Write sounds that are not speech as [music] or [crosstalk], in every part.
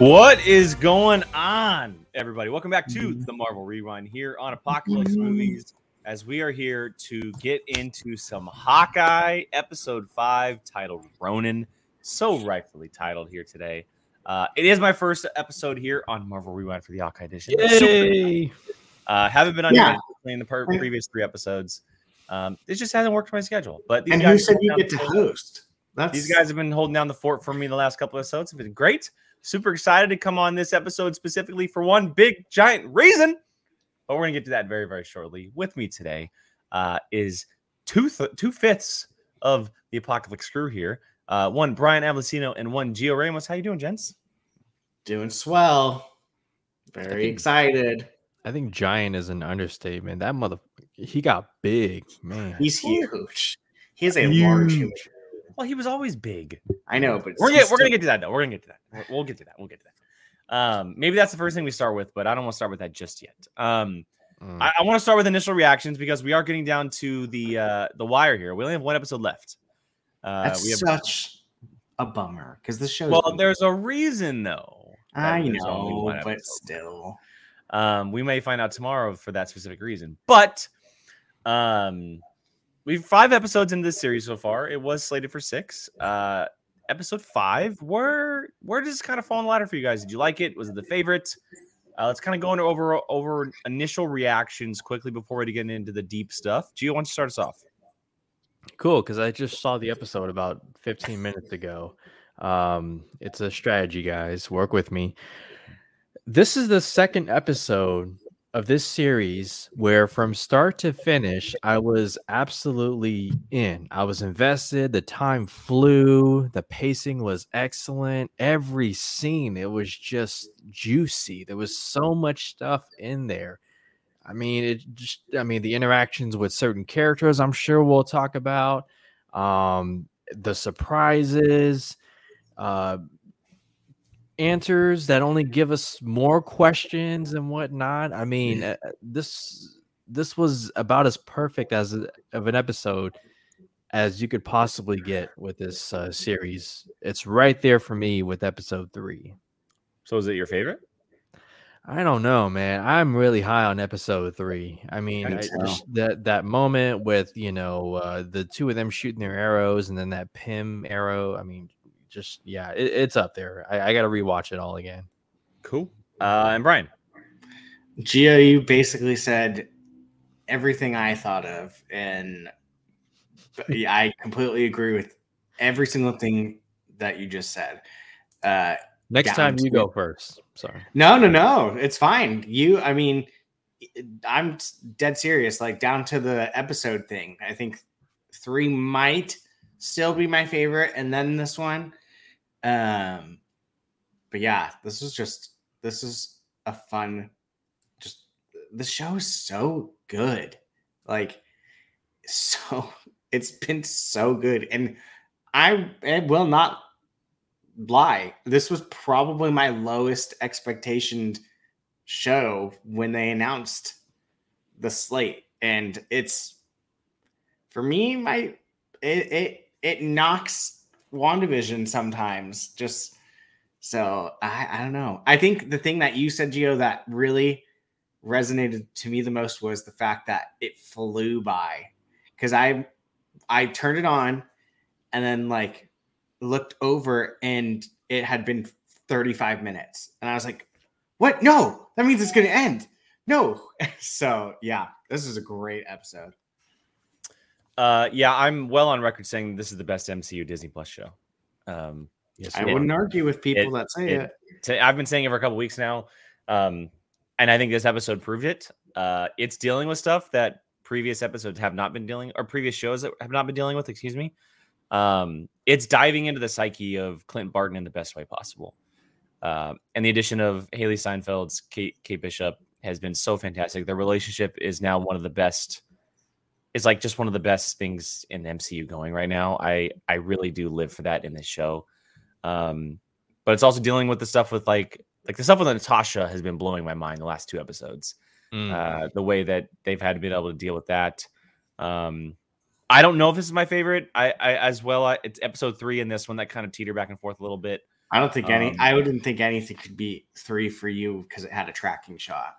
What is going on, everybody? Welcome back to the Marvel Rewind here on Apocalypse Movies as we are here to get into some Hawkeye episode five titled Ronin. So rightfully titled here today. Uh, it is my first episode here on Marvel Rewind for the Hawkeye edition. Yay! Uh, haven't been on Yeah. in the per- previous three episodes. Um, it just hasn't worked for my schedule. But these And who guys said you get to fort. host? That's These guys have been holding down the fort for me the last couple of episodes. It's been great. Super excited to come on this episode specifically for one big giant reason. But we're gonna get to that very, very shortly. With me today uh, is two th- two fifths of the Apocalypse crew here. Uh, one Brian Avlicino and one Gio Ramos. How you doing, gents? doing swell. Very think- excited. I think giant is an understatement. That mother, he got big, man. He's huge. He's is a large human. Well, he was always big. I know, but We're he's gonna, we're gonna get to that though. We're gonna get to that. We're- We'll get to that. We'll get to that. Um, maybe that's the first thing we start with, but I don't want to start with that just yet. Um, Mm. I, I want to start with initial reactions because we are getting down to the uh, the wire here. We only have one episode left. Uh, That's we have, such a bummer because the show. well, there's a reason though. I know, but still, Um, we may find out tomorrow for that specific reason. But um, we've five episodes in this series so far. It was slated for six. Uh, episode five. Where where does this kind of fall on the ladder for you guys? Did you like it? Was it the favorite? Uh, let's kind of go into over over initial reactions quickly before we get into the deep stuff. Gio, why don't you start us off? Cool, because I just saw the episode about 15 minutes ago. Um, it's a strategy, guys. Work with me. This is the second episode of this series where, from start to finish, I was absolutely in. I was invested. The time flew. The pacing was excellent. Every scene, it was just juicy. There was so much stuff in there. I mean, it just, I mean, the interactions with certain characters, I'm sure we'll talk about. Um, the surprises, uh, answers that only give us more questions and whatnot. I mean, uh, this this was about as perfect as a, of an episode as you could possibly get with this uh, series. It's right there for me with episode three. So, is it your favorite? I don't know, man. I'm really high on episode three. I mean, Me I, that that moment with you know uh, the two of them shooting their arrows, and then that Pym arrow. I mean, just yeah, it, it's up there. I, I got to rewatch it all again. Cool. Uh, and Brian. Gio, you basically said everything I thought of, and [laughs] yeah, I completely agree with every single thing that you just said. Uh, Next time you to- go first. Sorry. No, no, no. It's fine. You, I mean, I'm dead serious. Like down to the episode thing. I think three might still be my favorite, and then this one. Um, but yeah, this is just this is a fun. Just the show is so good. Like [laughs] so, it's been so good, and I, I will not lie. This was probably my lowest expectation show when they announced the slate, and it's for me. My it it it knocks Wandavision sometimes. Just so I I don't know. I think the thing that you said, Gio, that really resonated to me the most was the fact that it flew by because I I turned it on and then like looked over and it had been 35 minutes. And I was like, what? No, that means it's to end. No. [laughs] so, yeah, this is a great episode. Uh, yeah, I'm well on record saying this is the best MCU Disney Plus show. Um, Yes, I wouldn't argue with people it- that say it- it. to, I've been saying it for a couple weeks now, um, and I think this episode proved it. Uh, it's dealing with stuff that previous episodes have not been dealing, or previous shows that have not been dealing with. Excuse me. Um, it's diving into the psyche of Clint Barton in the best way possible, um, and the addition of Hailee Steinfeld's Kate, Kate Bishop has been so fantastic. Their relationship is now one of the best. It's like just one of the best things in the MCU going right now. I I really do live for that in this show. Um, but it's also dealing with the stuff with like like the stuff with Natasha has been blowing my mind the last two episodes. Mm. Uh, the way that they've had to be able to deal with that. Um, I don't know if this is my favorite. I, I as well. I, it's episode three in this one that kind of teeter back and forth a little bit. I don't think any. Um, I wouldn't think anything could be three for you because it had a tracking shot.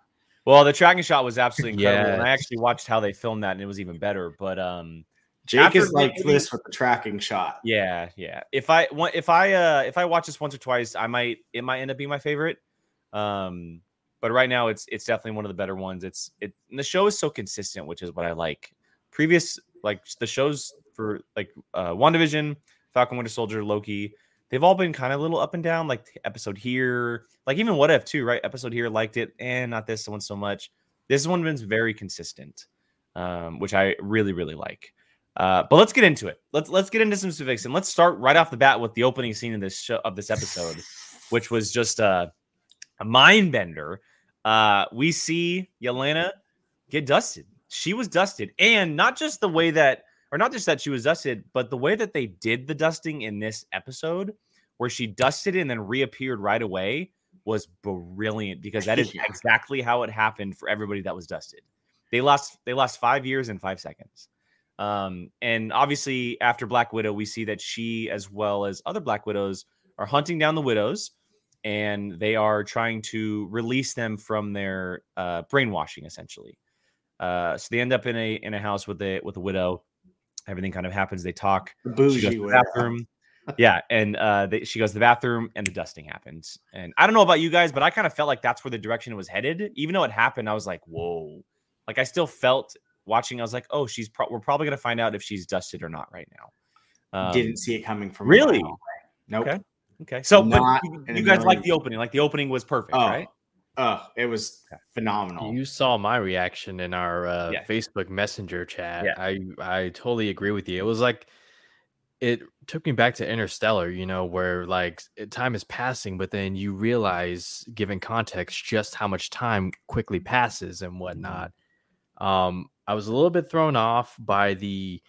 Well, the tracking shot was absolutely incredible, and I actually watched how they filmed that, and it was even better. But um, Jake is like maybe- this with the tracking shot. yeah, yeah. If I wa- if I uh if I watch this once or twice, I might it might end up being my favorite. Um, but right now it's it's definitely one of the better ones. It's it and the show is so consistent, which is what I like. Previous like the shows for like uh WandaVision, Falcon Winter Soldier, Loki, they've all been kind of a little up and down. Like episode here, like even What If too, right? Episode here liked it, and not this one so much. This one been very consistent, um, which I really really like. Uh, but let's get into it. Let's let's get into some specifics, and let's start right off the bat with the opening scene of this show of this episode, which was just a, a mind bender. Uh, we see Yelena get dusted. She was dusted, and not just the way that, or not just that she was dusted, but the way that they did the dusting in this episode, where she dusted and then reappeared right away, was brilliant because that is [laughs] Yeah. exactly how it happened for everybody that was dusted. They lost they lost five years in five seconds. Um, and obviously, after Black Widow, we see that she, as well as other Black Widows, are hunting down the widows, and they are trying to release them from their uh, brainwashing, essentially. Uh, so they end up in a in a house with a with a widow. Everything kind of happens. They talk. The She goes bougie the bathroom. [laughs] yeah, and uh, they, she goes to the bathroom, and the dusting happens. And I don't know about you guys, but I kind of felt like that's where the direction was headed. Even though it happened, I was like, "Whoa!" Like I still felt watching. I was like, "Oh, she's pro- we're probably gonna find out if she's dusted or not right now." Um, Didn't see it coming from really? Nope. Okay. Okay, so but you, you guys like the opening? Like the opening was perfect, Oh, right? Oh, it was phenomenal. You saw my reaction in our uh, Yeah. Facebook Messenger chat. Yeah. I I totally agree with you. It was like it took me back to Interstellar, you know, where like time is passing, but then you realize, given context, just how much time quickly passes and whatnot. Um, I was a little bit thrown off by the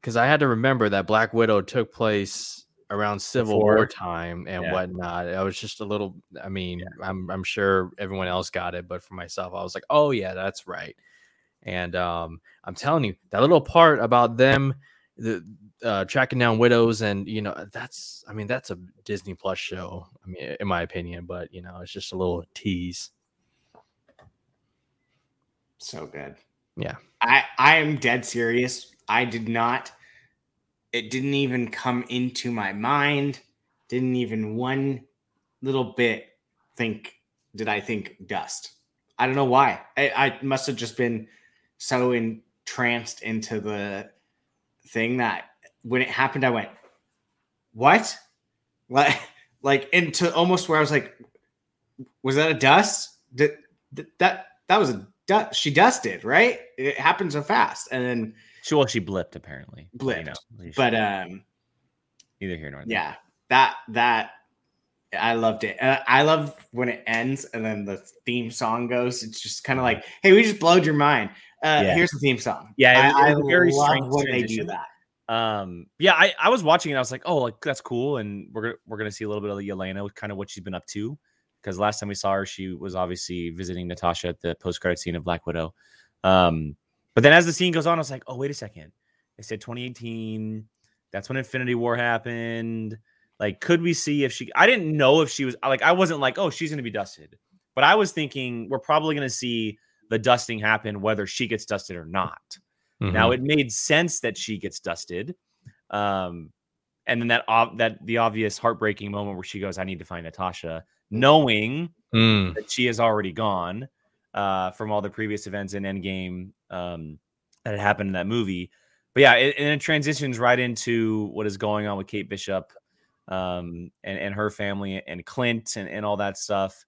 because I had to remember that Black Widow took place around Civil Before. War time and Yeah. whatnot. I was just a little. I mean, I'm I'm sure everyone else got it, but for myself, I was like, oh yeah, that's right. And um, I'm telling you, that little part about them, the uh, tracking down widows, and you know, that's I mean, that's a Disney Plus show. I mean, in my opinion, but you know, it's just a little tease. So good. Yeah. I I am dead serious. I did not it didn't even come into my mind. Didn't even one little bit think did I think dust. I don't know why. I, I must have just been so entranced into the thing that when it happened, I went, What? Like like into almost where I was like, was that a dust? Did that that was a dust? she dusted, right? It happened so fast. And then She well, she blipped apparently. but, you Blipped, know, but um neither here nor there. yeah, that that I loved it. Uh, I love when it ends and then the theme song goes. It's just kind of like, hey, we just blowed your mind. Uh, Yeah. Here's the theme song. Yeah, I, I very love when they do that. Um, yeah, I, I was watching it. I was like, oh, like that's cool, and we're gonna we're gonna see a little bit of Yelena with kind of what she's been up to. Because last time we saw her, she was obviously visiting Natasha at the post credit scene of Black Widow. Um, but then as the scene goes on, I was like, oh, wait a second. They said 2018. That's when Infinity War happened. Like, could we see if she? I didn't know if she was like. I wasn't like, oh, she's gonna be dusted. But I was thinking we're probably gonna see the dusting happen whether she gets dusted or not. Now Mhm. it made sense that she gets dusted, um, and then that ob- that the obvious heartbreaking moment where she goes, "I need to find Natasha," knowing Mm. that she is already gone uh, from all the previous events in Endgame um, that had happened in that movie. But yeah, it, and it transitions right into what is going on with Kate Bishop um, and and her family and Clint and, and all that stuff.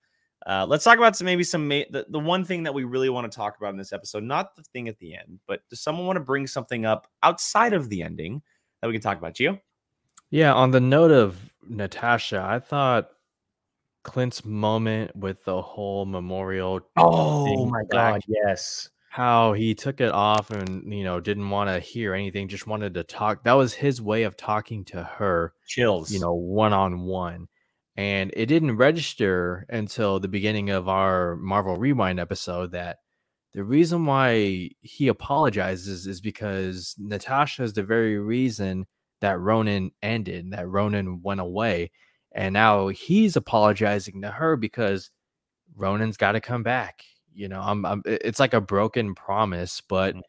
Uh, let's talk about some maybe some the, the one thing that we really want to talk about in this episode, not the thing at the end, but does someone want to bring something up outside of the ending that we can talk about? Gio? Yeah, on the note of Natasha, I thought Clint's moment with the whole memorial Oh my back, yes. how he took it off and you know didn't want to hear anything, just wanted to talk. That was his way of talking to her, Chills. you know, one on one. And it didn't register until the beginning of our Marvel Rewind episode that the reason why he apologizes is because Natasha is the very reason that Ronin ended, that Ronin went away. And now he's apologizing to her because Ronin's got to come back. You know, I'm, I'm, it's like a broken promise, but mm.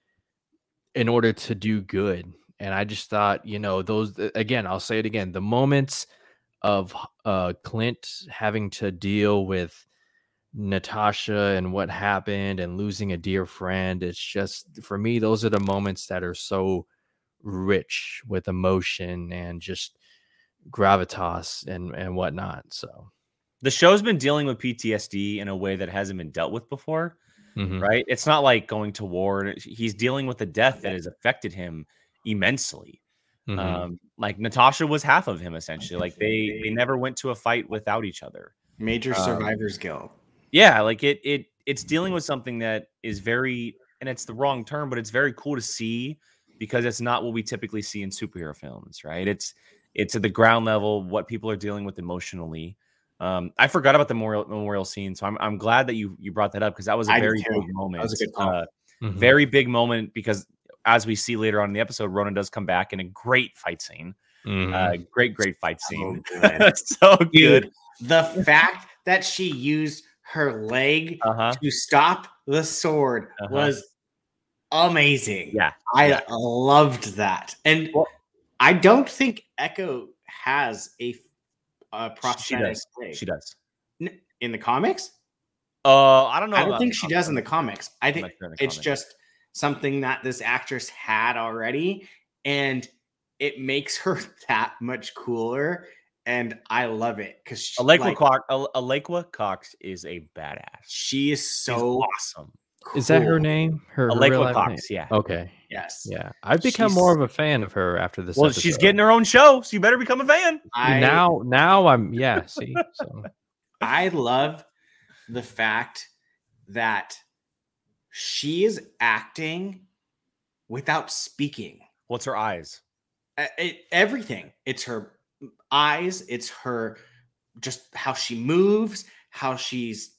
in order to do good. And I just thought, you know, those again, I'll say it again, the moments of uh Clint having to deal with Natasha and what happened and losing a dear friend. It's just for me, those are the moments that are so rich with emotion and just gravitas and and whatnot. So the show's been dealing with PTSD in a way that hasn't been dealt with before. Mm-hmm. Right? It's not like going to war. He's dealing with a death that has affected him immensely. Mm-hmm. Um, like Natasha was half of him essentially. Like they they [laughs] never went to a fight without each other. Major um, survivors um, guilt yeah like it it it's dealing with something that is very and it's the wrong term but it's very cool to see because it's not what we typically see in superhero films right it's it's at the ground level what people are dealing with emotionally um, I forgot about the memorial memorial scene, so I'm I'm glad that you you brought that up because that was a I very big moment. That was a good. Uh, mm-hmm. Very big moment because as we see later on in the episode, Ronin does come back in a great fight scene. Mm-hmm. Uh, great, great [laughs] fight scene. [laughs] so good. The [laughs] fact that she used her leg uh-huh. to stop the sword uh-huh. was amazing. Yeah. I yeah. loved that. And well, I don't think Echo has a, a prosthetic she does. leg. She does. In the comics? Uh, I don't know. I don't think she does in the comics. I think it's just something that this actress had already, and it makes her [laughs] that much cooler and I love it because Alaqua like, Cox, Alaqua Cox is a badass. She is so She's awesome. Cool. Is that her name? Her, Alaqua Cox, name? yeah. Okay. Yes. Yeah, I've become she's, more of a fan of her after this. Well, episode. she's getting her own show, so you better become a fan. I, now, now I'm yeah. See, [laughs] so. I love the fact that she is acting without speaking. What's her eyes? It, everything. It's her eyes, it's her just how she moves, how she's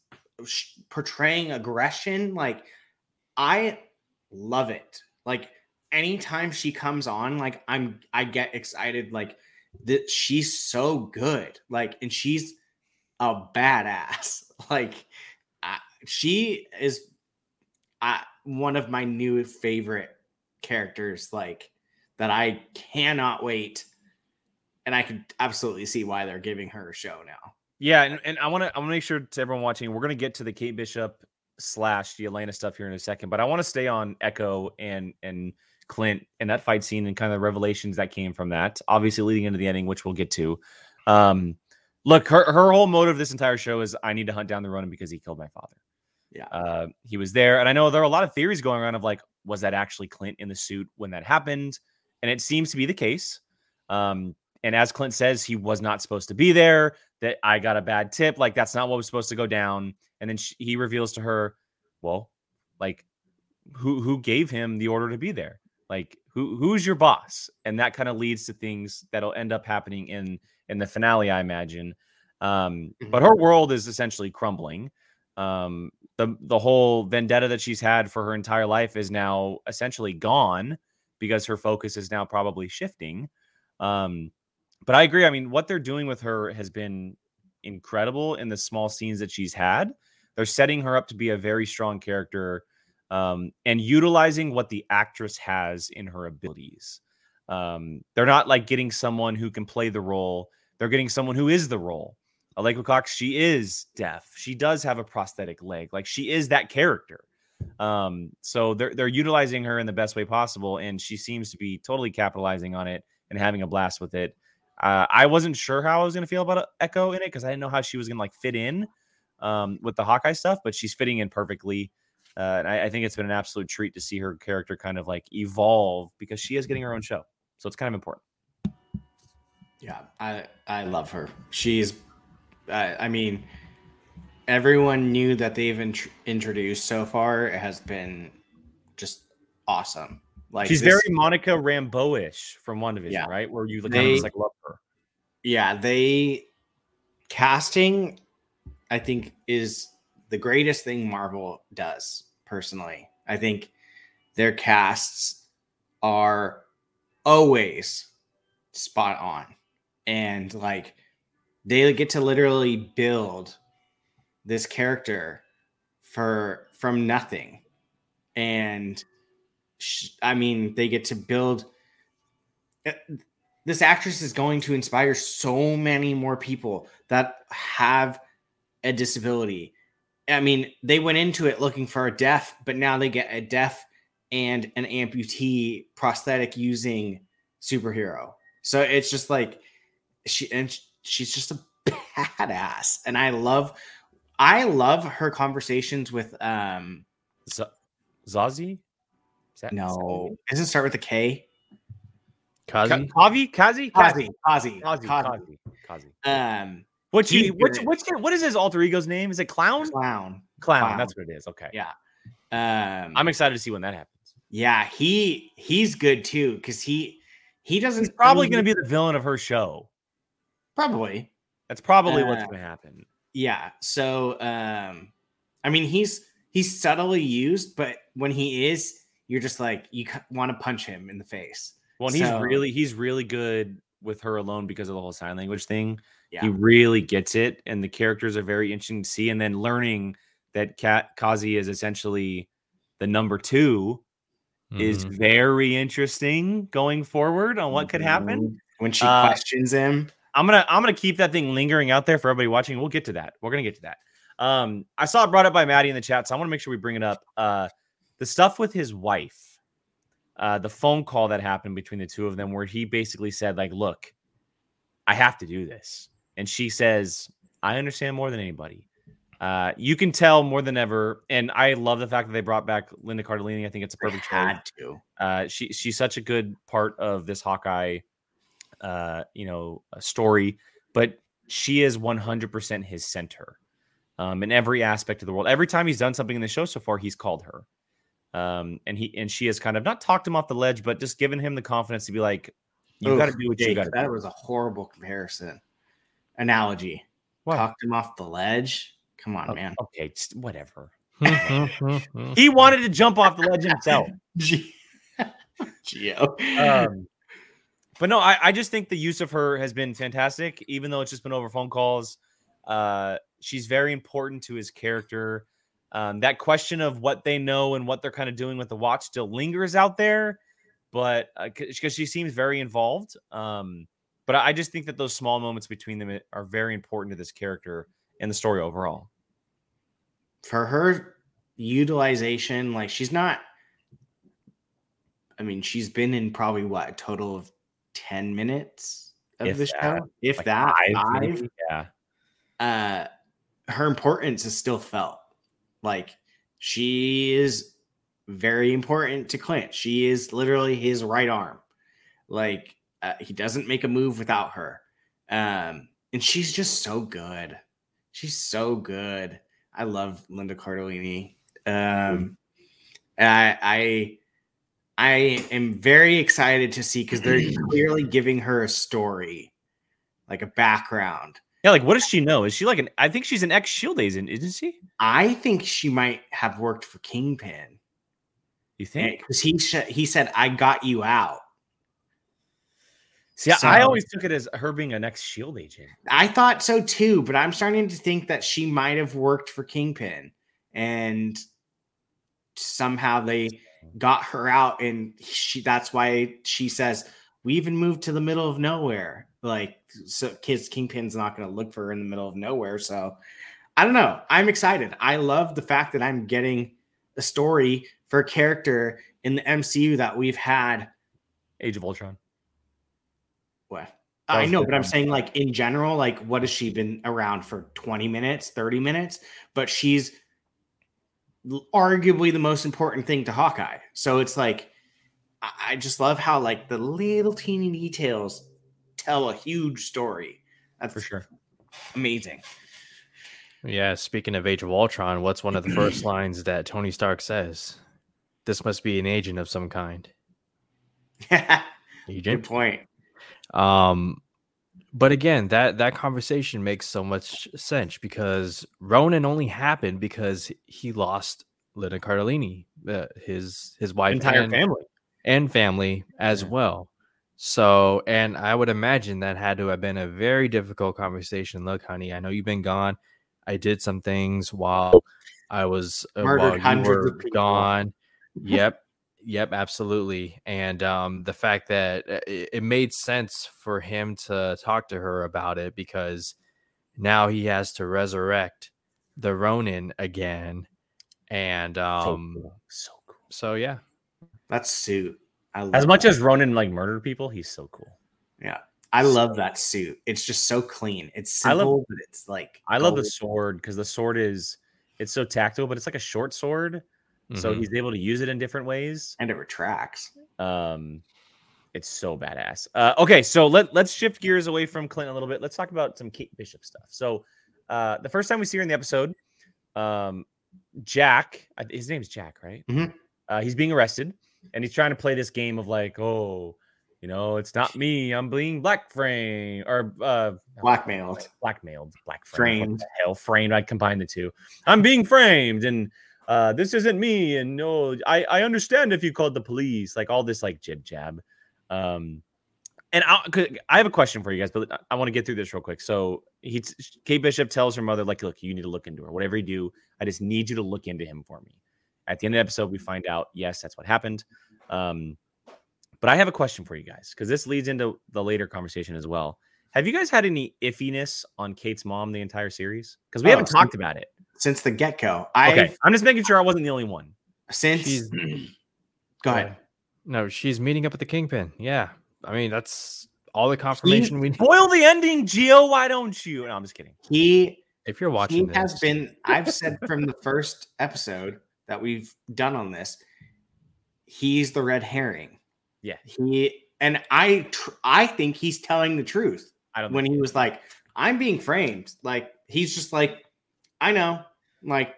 portraying aggression. Like, I love it. Like, anytime she comes on, like, I'm, I get excited. Like, that she's so good. Like, and she's a badass. [laughs] Like, uh, she is uh, one of my new favorite characters. Like, that I cannot wait and I can absolutely see why they're giving her a show now. Yeah, and, and I want to I want to make sure to everyone watching, we're gonna get to the Kate Bishop slash the Yelena stuff here in a second, but I want to stay on Echo and and Clint and that fight scene and kind of the revelations that came from that. Obviously, leading into the ending, which we'll get to. Um, look, her her whole motive this entire show is I need to hunt down the Ronin because he killed my father. Yeah, uh, he was there, and I know there are a lot of theories going around of like, was that actually Clint in the suit when that happened? And it seems to be the case. Um, and as Clint says, he was not supposed to be there. That I got a bad tip. Like that's not what was supposed to go down. And then she, he reveals to her, well, like who who gave him the order to be there? Like who who's your boss? And that kind of leads to things that'll end up happening in in the finale, I imagine. Um, but mm-hmm. her world is essentially crumbling. Um, the the whole vendetta that she's had for her entire life is now essentially gone because her focus is now probably shifting. Um, but I agree. I mean, what they're doing with her has been incredible in the small scenes that she's had. They're setting her up to be a very strong character um, and utilizing what the actress has in her abilities. Um, they're not like getting someone who can play the role, they're getting someone who is the role. Alaqua Cox, she is deaf. She does have a prosthetic leg. Like she is that character. Um, so they're they're utilizing her in the best way possible, and she seems to be totally capitalizing on it and having a blast with it. Uh, I wasn't sure how I was going to feel about Echo in it because I didn't know how she was going to like fit in um, with the Hawkeye stuff, but she's fitting in perfectly. Uh, and I, I, think it's been an absolute treat to see her character kind of like evolve because she is getting her own show. So it's kind of important. Yeah, I I love her. She's, uh, I mean, everyone knew that they've int- introduced so far it has been just awesome. Like she's this, very Monica Rambeau-ish from WandaVision, yeah. right? Where you kind they, of just like love. Yeah, they casting, I think, is the greatest thing Marvel does personally. I think their casts are always spot on. And like they get to literally build this character for from nothing. And sh- I mean, they get to build uh, this actress is going to inspire so many more people that have a disability. I mean, they went into it looking for a deaf, but now they get a deaf and an amputee prosthetic using superhero. So it's just like she and she's just a badass, and I love, I love her conversations with um. Z- Zazie? Is that- No, doesn't start with a K? Kazi? Kazi? Kazi? Kazi, Kazi, Kazi. Kazi. Kazi. Kazi. Um, What's he? He's What's good. what's what is his alter ego's name? Is it Clown? clown. Clown. Clown. That's what it is. Okay. Yeah. Um, I'm excited to see when that happens. yeah, he he's good too because he he doesn't. He's probably going to be the villain of her show. probably That's probably what's Uh, going to happen. yeah. So um, I mean he's he's subtly used, but when he is, you're just like you want to punch him in the face. Well, he's so- really he's really good with her alone because of the whole sign language thing. Yeah. He really gets it, and the characters are very interesting to see. And then learning that Kat Kazi is essentially the number two is Mhm. very interesting going forward on what could happen. Mhm. when she Uh, questions him. I'm gonna I'm gonna keep that thing lingering out there for everybody watching. We'll get to that. We're gonna get to that. Um, I saw it brought up by Maddie in the chat, so I want to make sure we bring it up. Uh, the stuff with his wife, uh, the phone call that happened between the two of them, where he basically said, like, look, I have to do this. And she says, I understand more than anybody. Uh, you can tell more than ever. And I love the fact that they brought back Linda Cardellini. I think it's a They perfect choice. had to. Uh, she she's such a good part of this Hawkeye, uh, you know, uh, story. But she is 100% his center, um, in every aspect of the world. Every time he's done something in the show so far, he's called her, um, and he and she has kind of not talked him off the ledge, but just given him the confidence to be like, you got to Oof, do what you got to That do. was a horrible comparison. Analogy. What? Talked him off the ledge. Come on, Oh, man. Okay, whatever. [laughs] He wanted to jump off the ledge himself. [laughs] Gio. um, but no, I, I just think the use of her has been fantastic, even though it's just been over phone calls. Uh, she's very important to his character. Um, that question of what they know and what they're kind of doing with the watch still lingers out there, but because she seems very involved. Um, but I just think that those small moments between them are very important to this character and the story overall. for her utilization, like she's not. I mean, she's been in probably what a total of ten minutes of If the show, that, if Like that five, five. yeah. Uh, her importance is still felt. Like she is very important to Clint. She is literally his right arm. Like uh, he doesn't make a move without her. Um, and she's just so good. She's so good. I love Linda Cardellini. Um, I, I I am very excited to see because they're [clears throat] clearly giving her a story, like a background. Yeah, like what does she know? Is she like an? I think she's an ex Shield agent, isn't she? I think she might have worked for Kingpin You think? because he sh- he said, "I got you out." See, I- I always took it as her being an ex Shield agent. I thought so too, but I'm starting to think that she might have worked for Kingpin, and somehow they got her out, and she that's why she says we even moved to the middle of nowhere. Like, so kids, Kingpin's not going to look for her in the middle of nowhere. So, I don't know. I'm excited. I love the fact that I'm getting a story for a character in the MCU that we've had Age of Ultron. What? I know, but I'm saying like in general, like what has she been around for 20 minutes, 30 minutes? But she's arguably the most important thing to Hawkeye. So it's like I I just love how like the little teeny details tell a huge story. That's For sure. amazing. Yeah, speaking of Age of Ultron, what's one of the first [clears throat] lines that Tony Stark says? This must be an agent of some kind. [laughs] Good Agent. point. Um, but again, that that conversation makes so much sense because Ronin only happened because he lost Linda Cardellini, uh, his his wife, Entire and, family. and family as Yeah. well. So, and I would imagine that had to have been a very difficult conversation. Look, honey, I know you've been gone. I did some things while I was uh, while you were gone. [laughs] Yep, yep, absolutely. And um, the fact that uh, it, it made sense for him to talk to her about it because now he has to resurrect the Ronin again, and So um, cool. So cool. so yeah, That suit. I love As much that. as Ronin like murdered people, he's so cool. yeah, I love that suit. It's just so clean. It's I love- simple, but it's like I love the sword because the sword is it's so tactile, but it's like a short sword. So Mhm. he's able to use it in different ways. and it retracts. Um, it's so badass. Uh, okay, so let let's shift gears away from Clint a little bit. Let's talk about some Kate Bishop stuff. So, uh, the first time we see her in the episode, um, Jack, I- his name's Jack, right? Mhm. Uh, he's being arrested, and he's trying to play this game of like, oh, you know, it's not me. I'm being black framed or uh, Blackmailed. blackmailed, black framed. Framed. Hell, framed. I combined the two. I'm being framed, and uh, this isn't me. And no, I I understand if you called the police, like all this like jib jab. Um, and I, I have a question for you guys, but I- I want to get through this real quick. So he, Kate Bishop tells her mother, like, look, you need to look into her. Whatever you do, I just need you to look into him for me. At the end of the episode, we find out, yes, that's what happened. Um, but I have a question for you guys because this leads into the later conversation as well. Have you guys had any iffiness on Kate's mom the entire series? Because we Oh, haven't so- talked about it. Since the get go, I Okay, I'm just making sure I wasn't the only one. since She's- [clears throat] go ahead. No, she's meeting up with the kingpin. Yeah, I mean that's all the confirmation we need. Spoil the ending, Gio. Why don't you? No, I'm just kidding. He If you're watching, he has been i've said from the first episode that we've done on this he's the red herring Yeah. he and i tr- i think he's telling the truth I don't. when he was like i'm being framed like he's just like i know like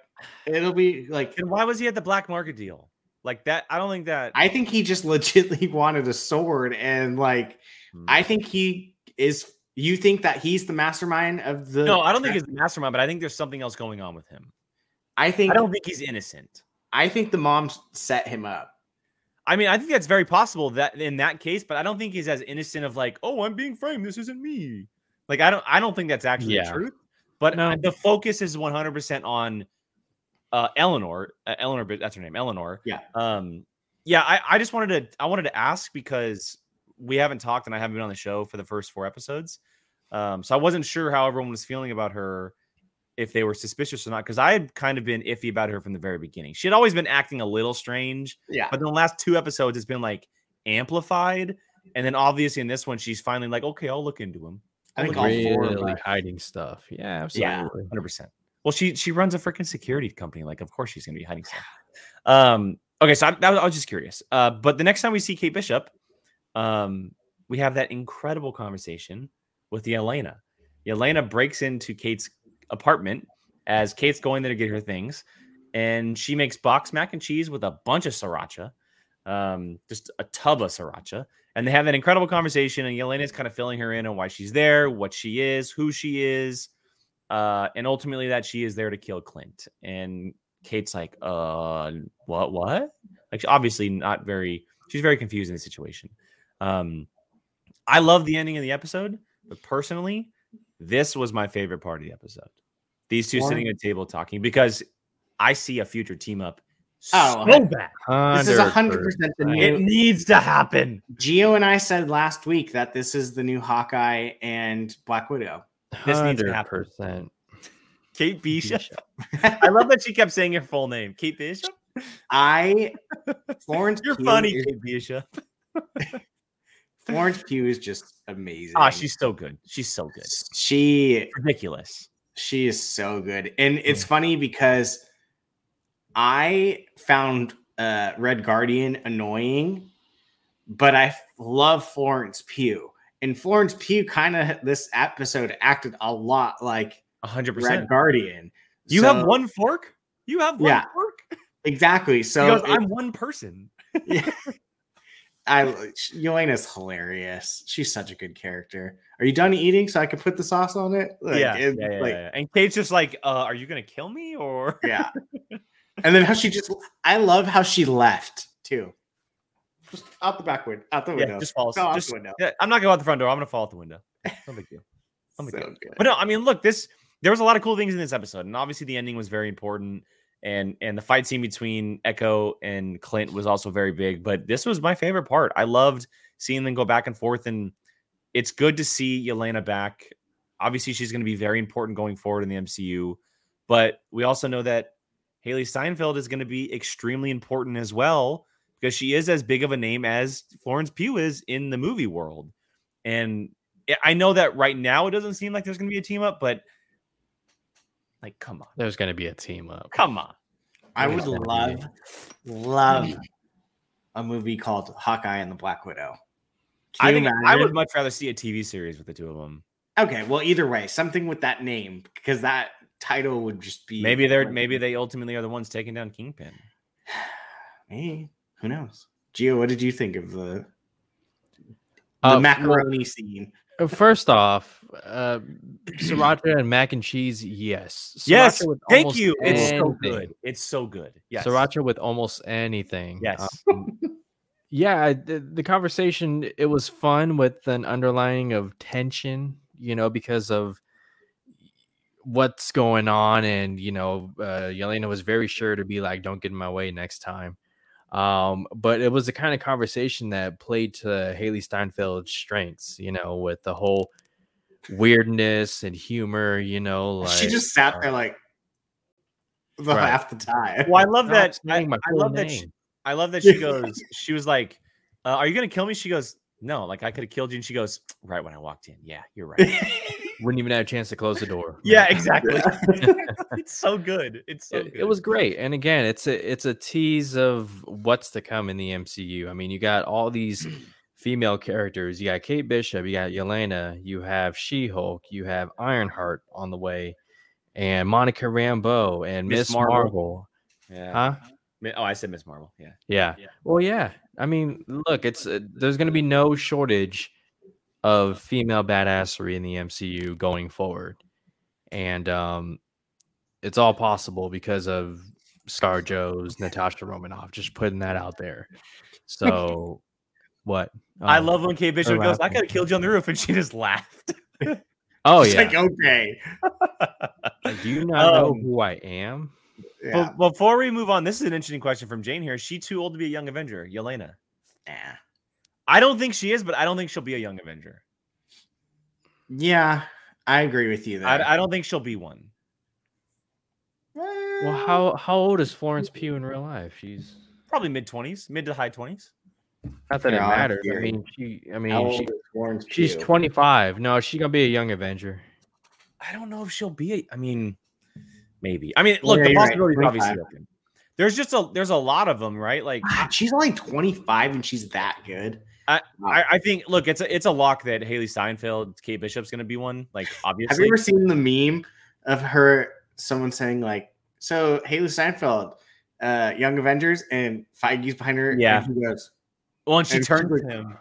it'll be like Then why was he at the black market deal? Like that? I don't think that. i think he just [laughs] legitimately wanted a sword and like Hmm. i think he is you think that he's the mastermind of the no, I don't think he's the mastermind, but I think there's something else going on with him. I think I don't think he's innocent. i think the mom set him up I mean, I think that's very possible that in that case, but I don't think he's as innocent of like, oh, I'm being framed. This isn't me. Like, I don't, I don't think that's actually the truth. But No. the focus is 100 percent on uh, Eleanor. Uh, Eleanor, but that's her name, Eleanor. Yeah. Um. Yeah. I, I just wanted to, I wanted to ask because we haven't talked and I haven't been on the show for the first four episodes. Um. So I wasn't sure how everyone was feeling about her, if they were suspicious or not, because I had kind of been iffy about her from the very beginning. She had always been acting a little strange. yeah But in the last two episodes, it's been like amplified. And then obviously in this one, she's finally like, okay, I'll look into him. i think I'll all four of really hiding stuff. Yeah, Yeah. absolutely. 100%. Well, she she runs a freaking security company. Like, of course she's gonna be hiding stuff. Um, okay, so I, that was, I was just curious. Uh, but the next time we see Kate Bishop, um, we have that incredible conversation with Yelena. Elena breaks into Kate's apartment as Kate's going there to get her things, and she makes box mac and cheese with a bunch of sriracha, um, just a tub of sriracha. And they have an incredible conversation, and Yelena's kind of filling her in on why she's there, what she is, who she is, uh, and ultimately that she is there to kill Clint. And Kate's like, uh, what, what? Like, obviously not very. She's very confused in the situation. Um, I love the ending of the episode, but personally, this was my favorite part of the episode. These two Warren? sitting at a table talking because I see a future team up Oh, so bad. This is a hundred percent the new. It needs to happen. Gio and I said last week that this is the new Hawkeye and Black Widow. This needs to happen. 100%. Kate Bishop. I love that she kept saying her full name. Kate Bishop. I [laughs] Florence. You're Pugh funny, is- Kate Bishop. Florence Pugh is just amazing. Ah, she's so good. She's so good. she Ridiculous. She is so good, and it's funny because I found uh, Red Guardian annoying, but I love Florence Pugh, and Florence Pugh kind of this episode acted a lot like A hundred Red percent. Guardian. You have one fork. You have one Yeah. fork. exactly. So So it- I'm one person. [laughs] Yeah. I Yelena's hilarious. She's such a good character. Are you done eating so I can put the sauce on it? Like, yeah, it- yeah, yeah, like, yeah. And Kate's just like, uh, "Are you gonna kill me or?" yeah. [laughs] and then how she just I love how she left too. Just out the back window, out the window. Yeah, just falls. Out Just, the window. yeah, I'm not going out the front door. I'm gonna fall out the window. No big deal. [laughs] No big So deal. But no, I mean, look, this there was a lot of cool things in this episode, and obviously the ending was very important, and and the fight scene between Echo and Clint was also very big. But this was my favorite part. I loved seeing them go back and forth, and it's good to see Yelena back. Obviously, she's going to be very important going forward in the MCU, but we also know that Hailee Steinfeld is going to be extremely important as well because she is as big of a name as Florence Pugh is in the movie world. And I- I know that right now it doesn't seem like there's going to be a team up, but like, come on, There's going to be a team up. come on. I would love, be- love a movie called Hawkeye and the Black Widow. Can I you think I would much rather see a TV series with the two of them. Okay, well, either way, something with that name because that title would just be Maybe they're maybe they ultimately are the ones taking down Kingpin. [sighs] Maybe who knows? Gio, what did you think of the the Uh, macaroni scene? Uh, First off, uh, sriracha and mac and cheese, yes. Yes, Sriracha with thank you. It's so good. It's so good. Yes. Sriracha with almost anything. Yes. Um, yeah, the, the conversation it was fun with an underlying of tension, you know, because of what's going on, and you know, uh, Yelena was very sure to be like, "Don't get in my way next time." Um, but it was the kind of conversation that played to Hailee Steinfeld's strengths, you know, with the whole weirdness and humor, you know, like she just sat there like the Right. half the time. Well, I love Stop that. I, I full love that. She. I love that she [laughs] goes. She was like, uh, "Are you gonna kill me?" She goes, "No." Like I could have killed you, and she goes, "Right when I walked in." Yeah, you're right. [laughs] wouldn't even have a chance to close the door. yeah, [laughs] exactly. [laughs] it's so good. It's so it, good. it was great and again it's a it's a tease of what's to come in the mcu i mean you got all these [clears throat] female characters you got kate bishop you got yelena you have she-hulk you have ironheart on the way and monica rambeau and Miss Marvel. marvel, Yeah. huh Oh, I said Miss Marvel. Yeah. yeah. Yeah. well yeah i mean look it's uh, there's going to be no shortage of female badassery in the mcu going forward and um it's all possible because of ScarJo's Natasha Romanoff. Just putting that out there. So, what? I Oh, love when Kate Bishop goes, "I laughing. could have killed you on the roof," and she just laughed. [laughs] Oh [laughs] It's yeah. like okay. Do you [laughs] not know Um, who I am? Yeah. But before we move on, this is an interesting question from Jane here. Is she too old to be a young Avenger, Yelena? Nah. I don't think she is, but I don't think she'll be a young Avenger. Yeah, I agree with you there. I, I don't think she'll be one. Eh. Well, how how old is Florence Pugh in real life? She's Probably mid twenties, mid to high twenties. not that it matters. I mean, she. I How mean, old she, is she's 25. No, she's gonna be a young Avenger. I don't know if she'll be. A, I mean, maybe. I mean, look, Yeah, the you're right, obviously open. There's just a there's a lot of them, right? Like God, she's only 25 and she's that good. I- I, think look, it's a it's a lock that Hailee Steinfeld, Kate Bishop's going to be one. Like obviously, Have you ever seen the meme of her? Someone saying like, "So Hailee Steinfeld, uh, Young Avengers," and Feige's behind her. Yeah. and goes, Well, and she And turns to him.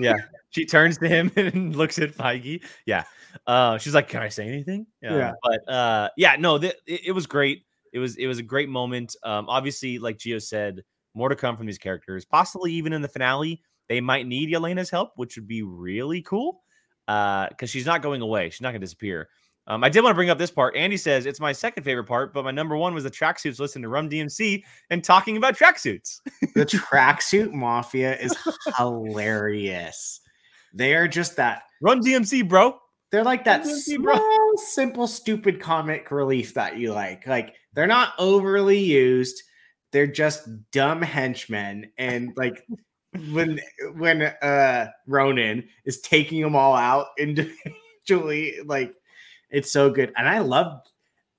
Yeah, she turns to him [laughs] and looks at Feige. Yeah, uh, she's like, "Can I say anything?" Yeah. but uh, yeah, no, th- it, it was great. It was it was a great moment. Um, obviously, like Gio said, more to come from these characters. Possibly even in the finale, they might need Yelena's help, which would be really cool. Uh, because she's not going away. She's not going to disappear. Um, I did want to bring up this part. Andy says it's my second favorite part, but my number one was the tracksuits listening to Run DMC and talking about tracksuits. "The [laughs] tracksuit mafia is hilarious. They are just that. Run DMC, bro. They're like that DMC, small, simple, stupid comic relief that you like. Like they're not overly used. They're just dumb henchmen, and like when when uh Ronin is taking them all out individually, like it's so good. And I love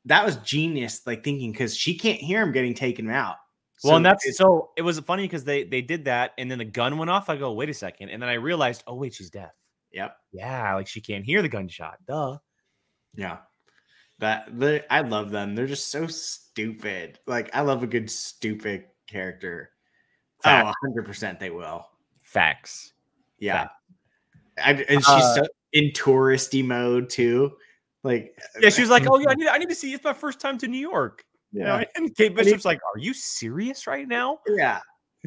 that was genius, like thinking because she can't hear him getting taken out. Well, and that's so it was funny because they they did that, and then the gun went off. I go, wait a second, and then I realized, oh wait, she's deaf. yep, Yeah, like she can't hear the gunshot. Duh. yeah. That the I love them. They're just so stupid. Like I love a good stupid character. Fact. Oh, 100% they will. Facts. Yeah. I, and she's Uh, so in touristy mode too. Like Yeah, she was like, oh yeah, I [laughs] need I need to see. It's my first time to New York. You know, [laughs] and Kate Bishop's like, "Are you serious right now?" Yeah. [laughs]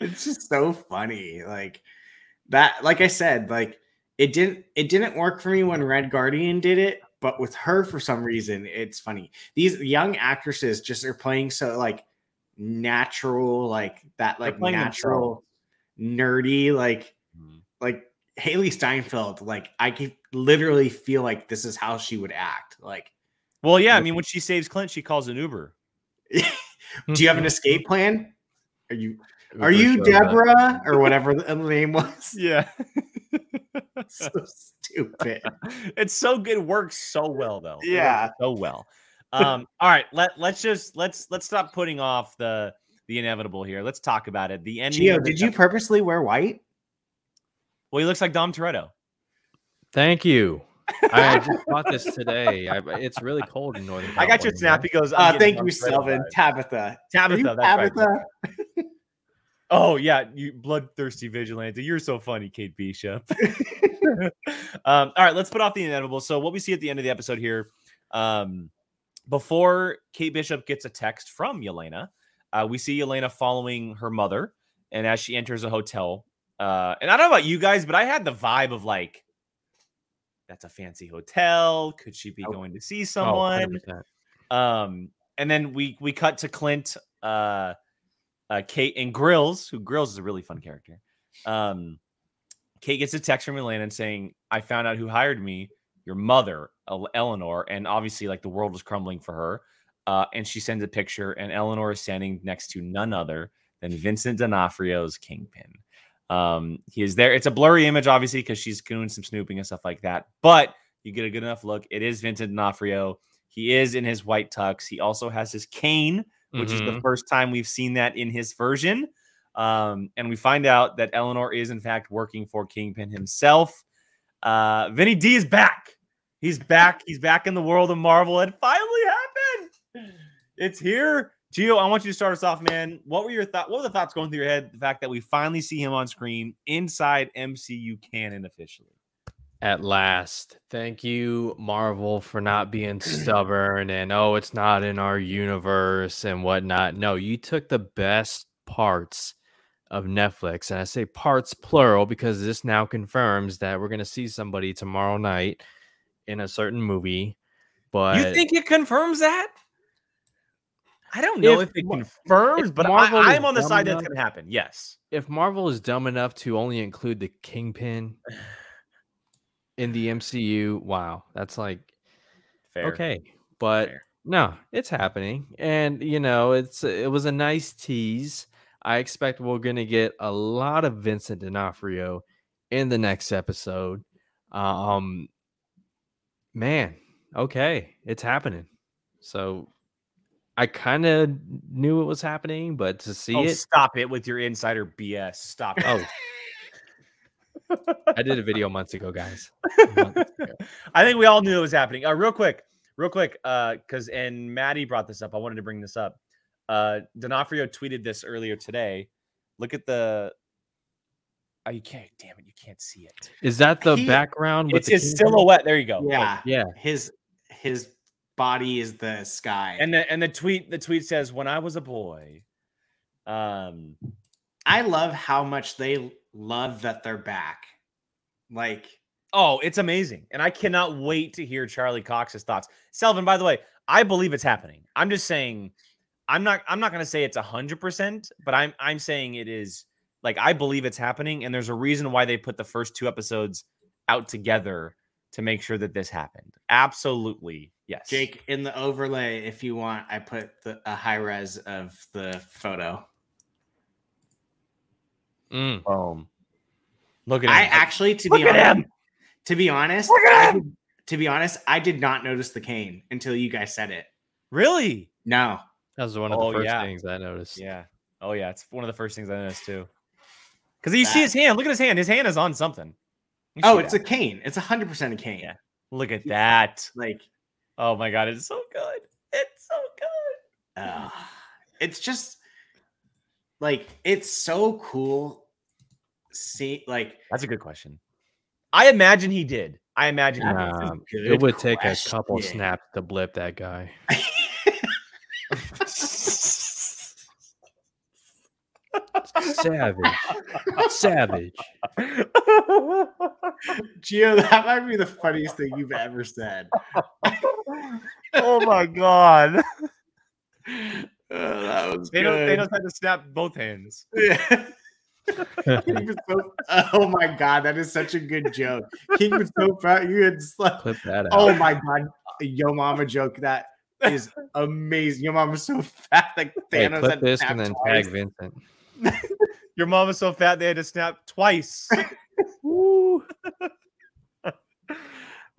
it's just so funny. Like that, like I said, like it didn't it didn't work for me when Red Guardian did it, but with her for some reason, it's funny. These young actresses just are playing so like natural, like that, like natural, nerdy, like Mhm. like Hailee Steinfeld. Like I could literally feel like this is how she would act. Like, Well, yeah. I mean, when she saves Clint, she calls an Uber. [laughs] do you have an escape plan? Are you are you. Deborah or [laughs] whatever the name was? Yeah. [laughs] so stupid. it's so good. It works so well though. Yeah. so well. Um, all right, let let's just let's let's stop putting off the the inevitable here. Let's talk about it. The ending. Gio, of did you purposely wear white? Well, he looks like Dom Toretto. Thank you. I just [laughs] bought this today. I, it's really cold in Northern. I got your California, snap. He goes. Uh, thank you, Toretto Selvin. vibes. Tabitha. Are Tabitha. right. Tabitha? [laughs] Oh yeah, you bloodthirsty vigilante. You're so funny, Kate Bishop. [laughs] um, all right, let's put off the inevitable. So what we see at the end of the episode here, um, before Kate Bishop gets a text from Yelena, uh, we see Yelena following her mother, and as she enters a hotel, uh, and I don't know about you guys, but I had the vibe of like, that's a fancy hotel. Could she be Oh. going to see Oh, someone? 100%. Um, and then we we cut to Clint, uh, uh, Kate, and Grills, who Grills is a really fun character. Um, Kate gets a text from Yelena saying, "I found out who hired me, your mother, Eleanor, and obviously like the world was crumbling for her." Uh, and she sends a picture, and Eleanor is standing next to none other than Vincent D'Onofrio's Kingpin. Um, he is there. It's a blurry image, obviously, because she's doing some snooping and stuff like that. But you get a good enough look. It is Vincent D'Onofrio. He is in his white tux. He also has his cane, which is the Mhm. first time we've seen that in his version. Um, and we find out that Eleanor is in fact working for Kingpin himself. Uh, Vinny D is back. He's back. He's back in the world of Marvel. It finally happened. It's here. Gio, I want you to start us off, man. What were your thoughts? What were the thoughts going through your head? The fact that we finally see him on screen inside MCU canon officially. At last. Thank you, Marvel, for not being [clears throat] stubborn and oh, it's not in our universe and whatnot. No, you took the best parts of Netflix, and I say parts plural because this now confirms that we're gonna see somebody tomorrow night in a certain movie. But you think it confirms that? I don't know if, If it confirms, if but Marvel I, I'm on the side that's going to happen. Yes. if Marvel is dumb enough to only include the Kingpin [sighs] in the MCU, wow, that's like Fair. okay. But Fair. no, it's happening, and you know, it's it was a nice tease. I expect we're gonna get a lot of Vincent D'Onofrio in the next episode. Um, man, okay, it's happening. So I kind of knew it was happening, but to see Oh, it, stop it with your insider BS. Stop it. oh, I did a video months ago, guys. Months [laughs] ago. I think we all knew it was happening. Uh, real quick, real quick, uh, because and Maddie brought this up. I wanted to bring this up. Uh, D'Onofrio tweeted this earlier today. Look at the. Oh, you can't. Damn it! You can't see it. Is that the He- background with It's the his Kingpin? silhouette. There you go. Look. Yeah. Yeah, His his body is the sky. And the and the tweet the tweet says, "When I was a boy." Um. I love how much they love that they're back. Like Oh, it's amazing. And I cannot wait to hear Charlie Cox's thoughts. Selvin, by the way, I believe it's happening. I'm just saying I'm not I'm not gonna say it's a hundred percent, but I'm I'm saying it is like I believe it's happening, and there's a reason why they put the first two episodes out together to make sure that this happened. Absolutely. Yes. Jake in the overlay, if you want, I put the, a high res of the photo. Mm. Boom. Look at him. I actually, to Look be at honest, him. to be honest, Look at I him. did- to be honest, I did not notice the cane until you guys said it. Really? No, That was one of Oh, the first yeah. things I noticed. Yeah. Oh yeah. It's one of the first things I noticed too. Because you see his hand. Look at his hand. His hand is on something. Oh, it's that. a cane. It's a hundred percent a cane. Yeah. Look at that. Like, Oh my god, it's so good. It's so good. uh, it's just like it's so cool. See, like That's a good question. I imagine he did. I imagine he did. It would take a couple question. snaps to blip that guy. [laughs] Savage. Savage. Gio, that might be the funniest thing you've ever said. [laughs] oh my god. [laughs] Oh, that was Thanos, good. Thanos had to snap both hands. [laughs] Yeah. So, oh my god, that is such a good joke. King was so proud. You had slept. Clip that out. Oh my god, yo mama joke that is amazing. Yo mama's so fat that Hey, Thanos clip had to this and then twice. tag Vincent. [laughs] Your mom was so fat they had to snap twice. [laughs] [laughs]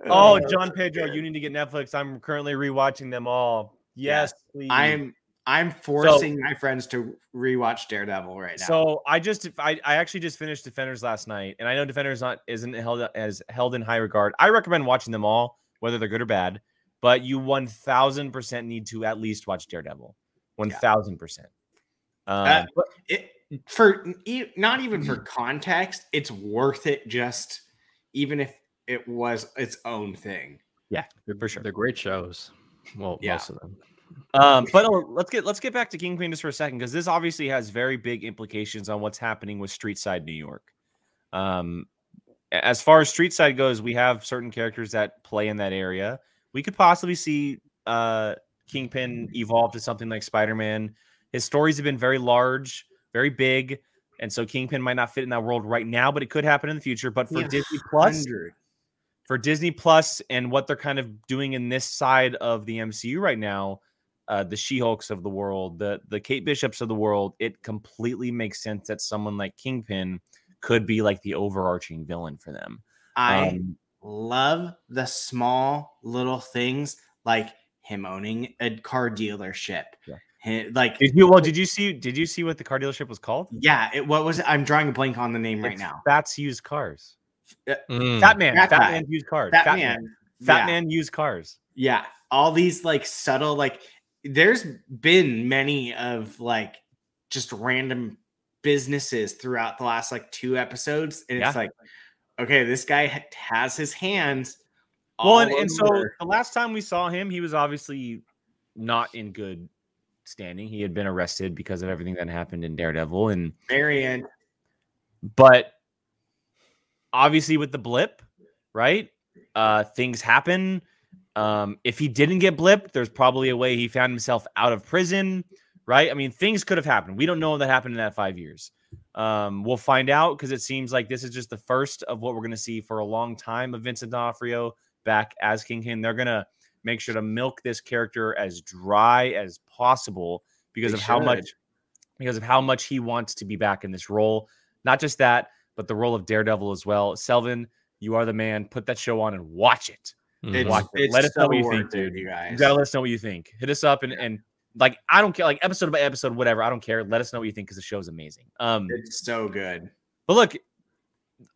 Oh, Uh, John Pedro, you need to get Netflix. I'm currently rewatching them all. Yes, please. I'm I'm forcing my friends to rewatch Daredevil right now. So I just I, I actually just finished Defenders last night, and I know Defenders not isn't held as held in high regard. I recommend watching them all, whether they're good or bad. But you one thousand percent need to at least watch Daredevil. One thousand percent. Um, Uh, it for e- not even for context, it's worth it just even if it was its own thing. Yeah, for sure. They're great shows. Well, Yeah. most of them. Um, but oh, let's get let's get back to Kingpin just for a second because this obviously has very big implications on what's happening with Street Side New York. Um, as far as Street Side goes, we have certain characters that play in that area. We could possibly see uh, Kingpin evolve to something like Spider Man. His stories have been very large, very big, and so Kingpin might not fit in that world right now, but it could happen in the future. But for Yeah, Disney Plus, 100. for Disney Plus and what they're kind of doing in this side of the MCU right now, uh, the She-Hulks of the world, the the Kate Bishops of the world, it completely makes sense that someone like Kingpin could be like the overarching villain for them. I Um, love the small little things like him owning a car dealership. Yeah. Hi- like did you well? Did you see? Did you see what the car dealership was called? yeah, it, what was it? I'm drawing a blank on the name right now. Fats used cars. Mm. Fat man. Fat Fat, man used cars. Fat, Fat, man. man. Fat yeah, man used cars. Yeah. All these like subtle like there's been many of like just random businesses throughout the last like two episodes and Yeah. it's like okay, this guy has his hands Well, and, and so the last time we saw him, he was obviously not in good standing. He had been arrested because of everything that happened in Daredevil, and Marion but obviously with the blip, right? Uh, things happen. Um, if he didn't get blipped, there's probably a way he found himself out of prison, right? I mean, things could have happened. We don't know that happened in that five years. Um, we'll find out because it seems like this is just the first of what we're going to see for a long time of Vincent D'Onofrio back as Kingpin. They're going to make sure to milk this character as dry as possible because They of how much because of how much he wants to be back in this role. Not just that, but the role of Daredevil as well. Selvin, you are the man. Put that show on and watch it. Mhm. it's, Watch it. it's Let us know what you think, dude. you guys. You gotta let us know what you think. Hit us up and and like I don't care, like episode by episode, whatever. I don't care. Let us know what you think because the show's amazing. Um, it's so good. but look,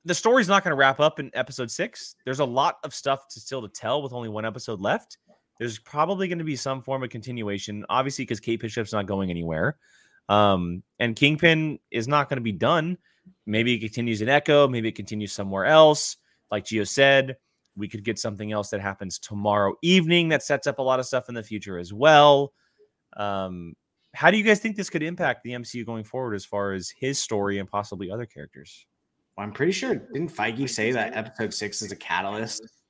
the story's not going to wrap up in episode six. There's a lot of stuff to still to tell with only one episode left. There's probably going to be some form of continuation, obviously, because Kate Bishop's not going anywhere. Um, and Kingpin is not going to be done. Maybe it continues in Echo, maybe it continues somewhere else. Like Gio said, we could get something else that happens tomorrow evening that sets up a lot of stuff in the future as well. Um, how do you guys think this could impact the MCU going forward as far as his story and possibly other characters? I'm pretty sure didn't Feige say that episode six is a catalyst?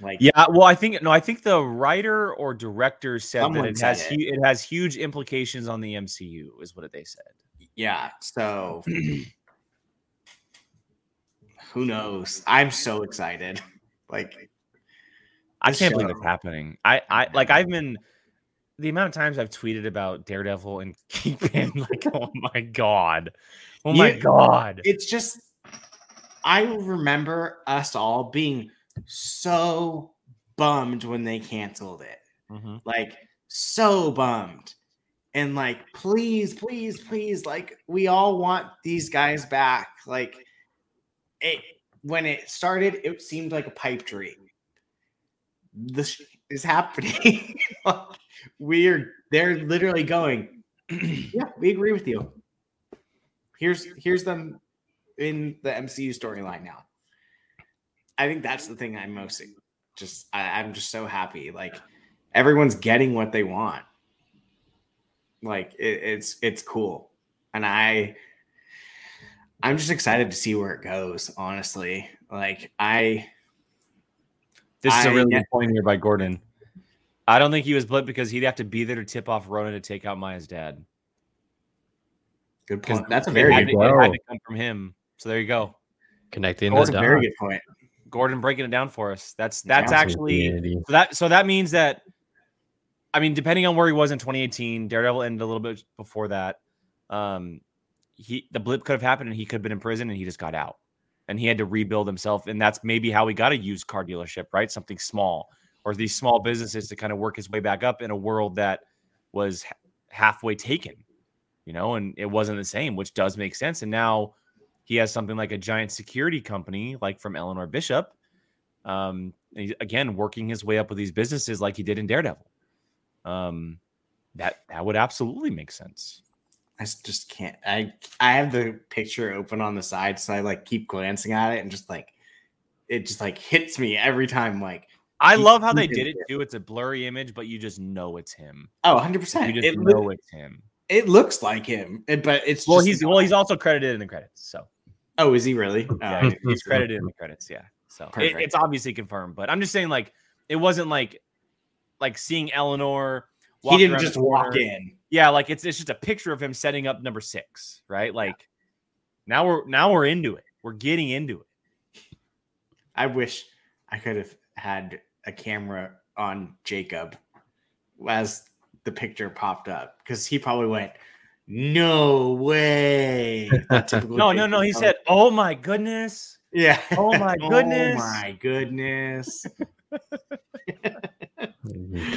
Like Yeah, well, I think no, I think the writer or director said that it said has it. hu- it has huge implications on the MCU, is what they said. yeah, so [clears throat] who knows? I'm so excited. Like I can't believe it's happening. I, I like I've been the amount of times I've tweeted about Daredevil and [laughs] Kingpin, like, oh my god, oh my god, it's just I remember us all being so bummed when they canceled it. Mhm. Like so bummed. And like please, please, please like we all want these guys back. Like it when it started it seemed like a pipe dream. This is happening. [laughs] We're they're literally going [clears throat] yeah, we agree with you. Here's here's them in the MCU storyline now. I think that's the thing I'm most just I, I'm just so happy. Like everyone's getting what they want. Like it, it's it's cool, and I I'm just excited to see where it goes. Honestly, like I This is a I really ne- good point here by Gordon. I don't think he was blipped because he'd have to be there to tip off Ronin to take out Maya's dad. good Because point. That's a very good. to- Point. it had to come from him. So there you go. Connecting the That's a very good point. Gordon breaking it down for us. That's that's actually so that so that means that I mean, depending on where he was in 2018, Daredevil ended a little bit before that. Um, he the blip could have happened and he could have been in prison and he just got out and he had to rebuild himself. And that's maybe how he got a used car dealership, right? Something small or these small businesses to kind of work his way back up in a world that was halfway taken, you know, and it wasn't the same, which does make sense. And now he has something like a giant security company, like from Eleanor Bishop. Um, and he's, again, working his way up with these businesses like he did in Daredevil. Um, that that would absolutely make sense. I just can't. I I have the picture open on the side, so I like keep glancing at it and just like it just like hits me every time. Like I love how they did it too. It's a blurry image, but you just know it's him. oh, 100 You percent. just It know loo- it's him. it looks like him, but it's Well, he's not. well, he's also credited in the credits. So oh, is he really? yeah, Oh, he's- credited in the credits. Yeah, so it- it's obviously confirmed. But I'm just saying, like, it wasn't like like seeing Eleanor. he didn't just walk in. Yeah, like it's it's just a picture of him setting up number six, right? Like now we're now we're into it. We're getting into it. I wish I could have had a camera on Jacob as the picture popped up because he probably went, "No way!" No, no, no. He comment. said, "Oh my goodness." "Yeah." "Oh my [laughs] oh goodness." Oh my goodness! [laughs]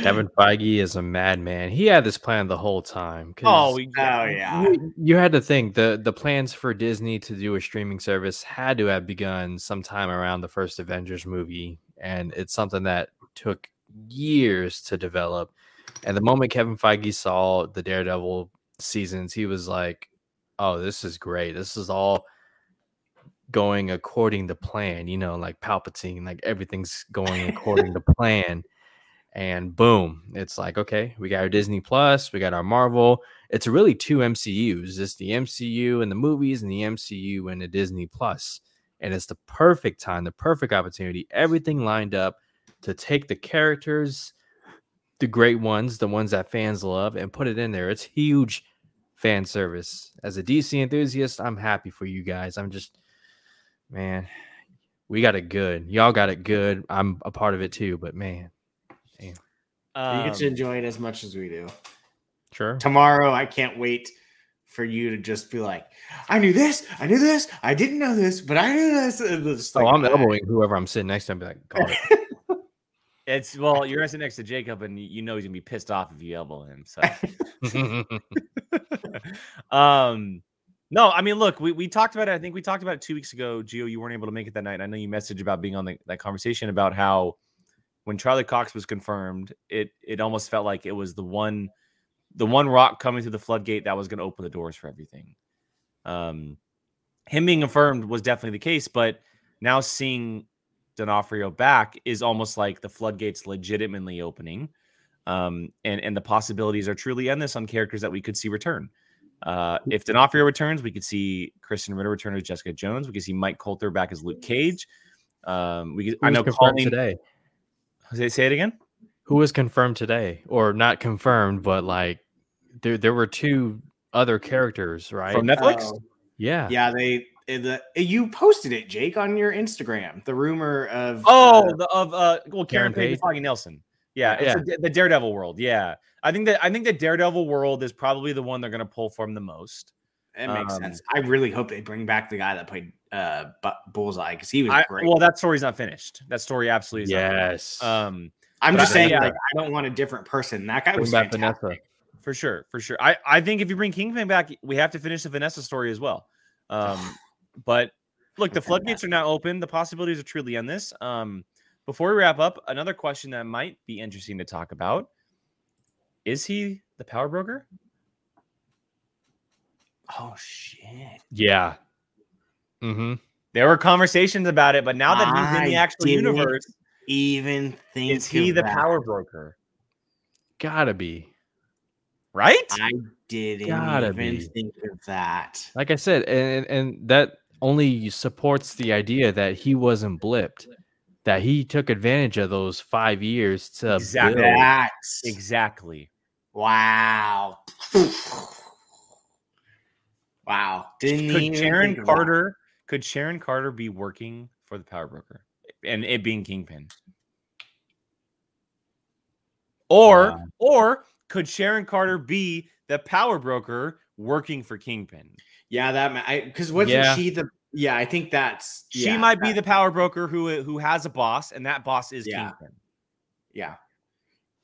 Kevin Feige is a madman. He had this plan the whole time. Oh, we, Oh yeah. you, you had to think the the plans for Disney to do a streaming service had to have begun sometime around the first Avengers movie, and it's something that took years to develop. And the moment Kevin Feige saw the Daredevil seasons, he was like, "Oh, this is great. This is all." going according to plan you know like palpatine like everything's going according to [laughs] plan and boom it's like okay we got our disney plus we got our marvel it's really two mcus it's the mcu and the movies and the mcu and the disney Plus. plus and it's the perfect time the perfect opportunity everything lined up to take the characters the great ones the ones that fans love and put it in there. It's huge fan service. As a dc enthusiast i'm happy for you guys. I'm just man we got it good. Y'all got it good. I'm a part of it too but man you um, get to enjoy it as much as we do. sure. Tomorrow, I can't wait for you to just be like, "I knew this, I knew this, I didn't know this, but I knew this." And it's oh like, i'm ah. elbowing whoever i'm sitting next to and be like call it [laughs] It's well, you're sitting next to Jacob, and you know he's gonna be pissed off if you elbow him. So, [laughs] um, no, I mean, look, we, we talked about it. I think we talked about it two weeks ago. Gio, you weren't able to make it that night. I know you messaged about being on the, that conversation about how when Charlie Cox was confirmed, it it almost felt like it was the one the one rock coming through the floodgate that was going to open the doors for everything. Um, him being confirmed was definitely the case, but now seeing D'Onofrio back is almost like the floodgates legitimately opening. Um, and, and the possibilities are truly endless on characters that we could see return. Uh, if D'Onofrio returns, we could see Krysten Ritter return as Jessica Jones. We could see Mike Colter back as Luke Cage. Um, we could, I know confirmed Colleen. today Say, say it again. who was confirmed today or not confirmed but like there there were two other characters right From Netflix? Oh, yeah yeah, they the you posted it, Jake, on your Instagram. The rumor of Oh, uh, the, of uh, well, Karen Karen Page. Foggy Nelson. Yeah, Yeah. it's a- the Daredevil world. Yeah, I think that I think the Daredevil world is probably the one they're going to pull from the most. it makes um, sense. I really hope they bring back the guy that played uh Bu- Bullseye because he was I, great. well, that story's not finished. That story absolutely is. yes finished. Um, I'm just I- saying, yeah. like, I don't want a different person. That guy Bring was back fantastic. Vanessa. for sure, for sure. I I think if you bring Kingpin back, we have to finish the Vanessa story as well. Um, but look, the floodgates are now open. The possibilities are truly endless. Um, before we wrap up, another question that might be interesting to talk about: Is he the power broker? Oh shit! yeah mm-hmm There were conversations about it, but now that he's in the actual universe, Even think is he the power broker? gotta be right? I didn't Gotta even be. think of that. Like I said, and and that only supports the idea that he wasn't blipped, that he took advantage of those five years to Exactly. build. Exactly. wow. wow. Didn't Could Sharon think of. Carter could Sharon Carter be working for the power broker and it being Kingpin? Or Wow. or could Sharon Carter be the power broker working for Kingpin? Yeah, that I because wasn't Yeah. she the? Yeah, I think that's. She yeah, might be the power broker who who has a boss, and that boss is Yeah. Kingpin. Yeah.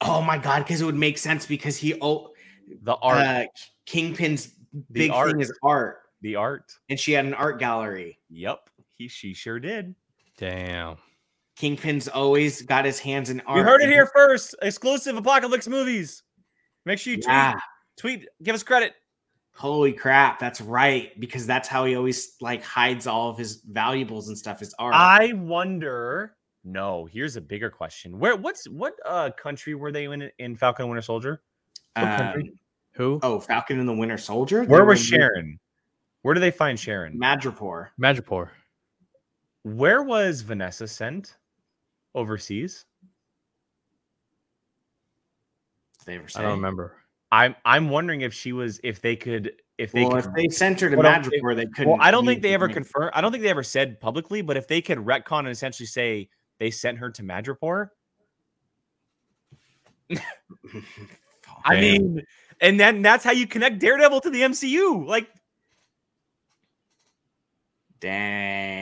Oh my god, because it would make sense because he oh The art, uh, Kingpin's big art. thing is art, the art. and she had an art gallery. Yep, he she sure did. Damn. Kingpin's always got his hands in art. You heard it here first. Exclusive Apocalypse movies. Make sure you tweet, Yeah. tweet, give us credit. Holy crap, that's right. Because that's how he always like hides all of his valuables and stuff. His art. I wonder. No, here's a bigger question. Where what's what uh country were they in in Falcon Winter Soldier? Um, Who? oh, Falcon and the Winter Soldier. Where They was were in Sharon? Where do they find Sharon? Madripoor. Madripoor. Where was Vanessa sent? Overseas? Did they ever say? I don't remember. I'm I'm wondering if she was if they could if they Well, could if they sent her to Well, don't they- couldn't. Well, I don't think they ever confirmed. I don't think they ever said publicly, but if they could retcon and essentially say they sent her to Madripoor, [laughs] I mean, and then that's how you connect Daredevil to the MCU. Like, Dang.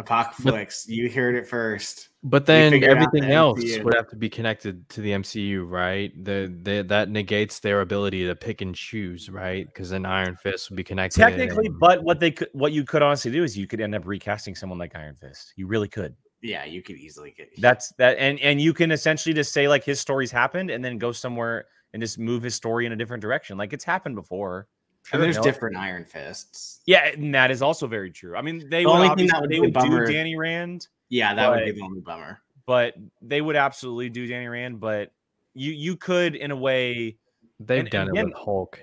Apocalypse, you heard it first. But then everything the else MCU. would have to be connected to the MCU, right? The, the that negates their ability to pick and choose, right? Because then Iron Fist would be connected. technically, and- but what they could, what you could honestly do is you could end up recasting someone like Iron Fist. You really could. Yeah, you could easily get That's that, and and you can essentially just say like his story's happened, and then go somewhere and just move his story in a different direction. Like it's happened before. And there's you know? different Iron Fists. Yeah, and that is also very true. I mean, they The would only thing that would they be a would do Danny Rand, Yeah, that would be the only bummer. but they would absolutely do Danny Rand. But you you could in a way. they've and done it again- with Hulk.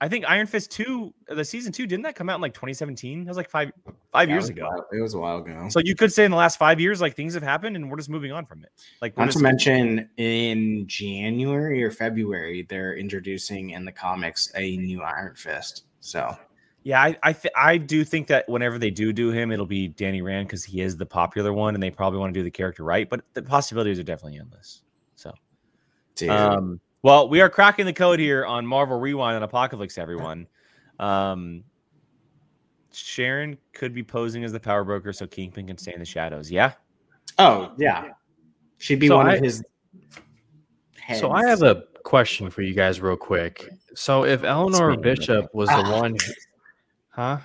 I think Iron Fist two, the season two, didn't that come out in like 2017? That was like five five Yeah, years it ago. while- It was a while ago. So you could say in the last five years, like things have happened, and we're just moving on from it. Like Not to mention, in January or February, they're introducing in the comics a new Iron Fist. So Yeah, I I, th- I do think that whenever they do do him, it'll be Danny Rand because he is the popular one, and they probably want to do the character right. But the possibilities are definitely endless. So, dude, um, well, we are cracking the code here on Marvel Rewind and Apocalypse. Everyone, um, Sharon could be posing as the power broker, so Kingpin can stay in the shadows. Yeah, oh yeah, she'd be So one I- of his. So I have a question for you guys, real quick. So if Eleanor Bishop was the one, [laughs] huh?